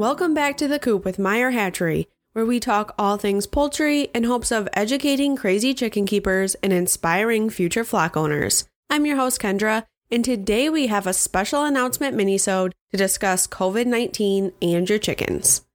Welcome back to The Coop with Meyer Hatchery, where we talk all things poultry in hopes of educating crazy chicken keepers and inspiring future flock owners. I'm your host, Kendra, and today we have a special announcement minisode to discuss COVID-19 and your chickens.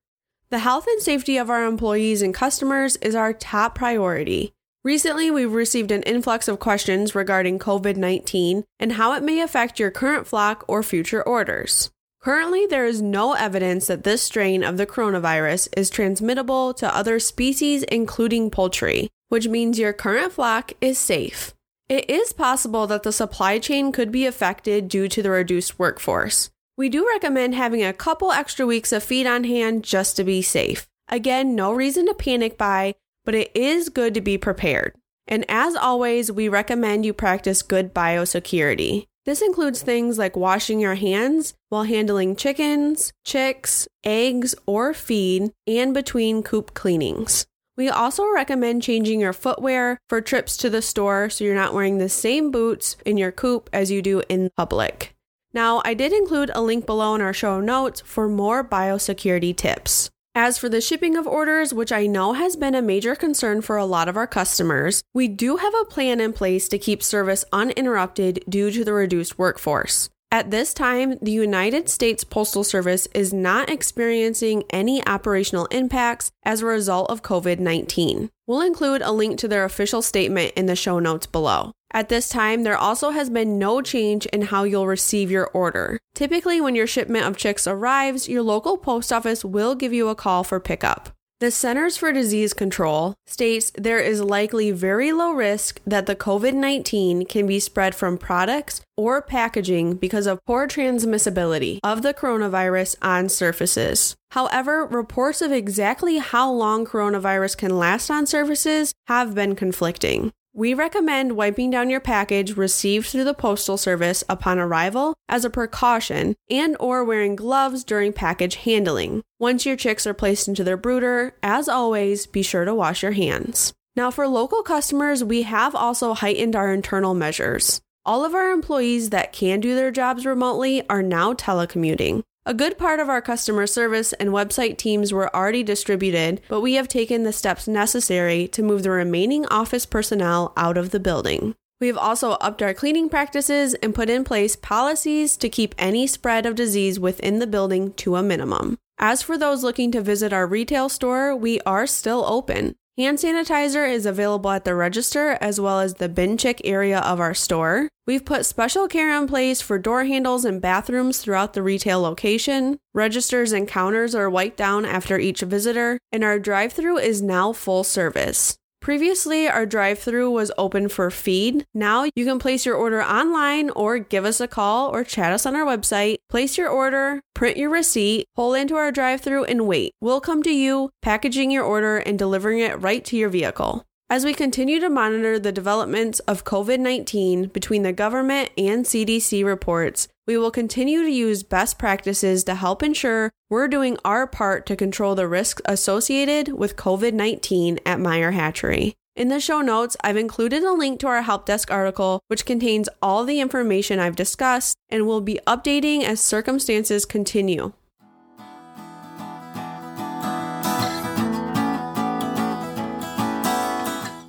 The health and safety of our employees and customers is our top priority. Recently, we've received an influx of questions regarding COVID 19 and how it may affect your current flock or future orders. Currently, there is no evidence that this strain of the coronavirus is transmittable to other species, including poultry, which means your current flock is safe. It is possible that the supply chain could be affected due to the reduced workforce. We do recommend having a couple extra weeks of feed on hand just to be safe. Again, no reason to panic buy, but it is good to be prepared. And as always, we recommend you practice good biosecurity. This includes things like washing your hands while handling chickens, chicks, eggs, or feed, and between coop cleanings. We also recommend changing your footwear for trips to the store so you're not wearing the same boots in your coop as you do in public. Now, I did include a link below in our show notes for more biosecurity tips. As for the shipping of orders, which I know has been a major concern for a lot of our customers, we do have a plan in place to keep service uninterrupted due to the reduced workforce. At this time, the United States Postal Service is not experiencing any operational impacts as a result of COVID 19. We'll include a link to their official statement in the show notes below. At this time, there also has been no change in how you'll receive your order. Typically, when your shipment of chicks arrives, your local post office will give you a call for pickup. The Centers for Disease Control states there is likely very low risk that the COVID 19 can be spread from products or packaging because of poor transmissibility of the coronavirus on surfaces. However, reports of exactly how long coronavirus can last on surfaces have been conflicting. We recommend wiping down your package received through the postal service upon arrival as a precaution and or wearing gloves during package handling. Once your chicks are placed into their brooder, as always, be sure to wash your hands. Now for local customers, we have also heightened our internal measures. All of our employees that can do their jobs remotely are now telecommuting. A good part of our customer service and website teams were already distributed, but we have taken the steps necessary to move the remaining office personnel out of the building. We have also upped our cleaning practices and put in place policies to keep any spread of disease within the building to a minimum. As for those looking to visit our retail store, we are still open. Hand sanitizer is available at the register as well as the bin check area of our store. We've put special care in place for door handles and bathrooms throughout the retail location. Registers and counters are wiped down after each visitor, and our drive through is now full service. Previously, our drive through was open for feed. Now you can place your order online or give us a call or chat us on our website. Place your order, print your receipt, pull into our drive through, and wait. We'll come to you, packaging your order and delivering it right to your vehicle. As we continue to monitor the developments of COVID 19 between the government and CDC reports, we will continue to use best practices to help ensure we're doing our part to control the risks associated with COVID 19 at Meyer Hatchery. In the show notes, I've included a link to our help desk article, which contains all the information I've discussed and will be updating as circumstances continue.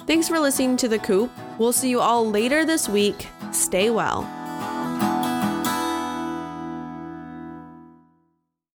Thanks for listening to The Coop. We'll see you all later this week. Stay well.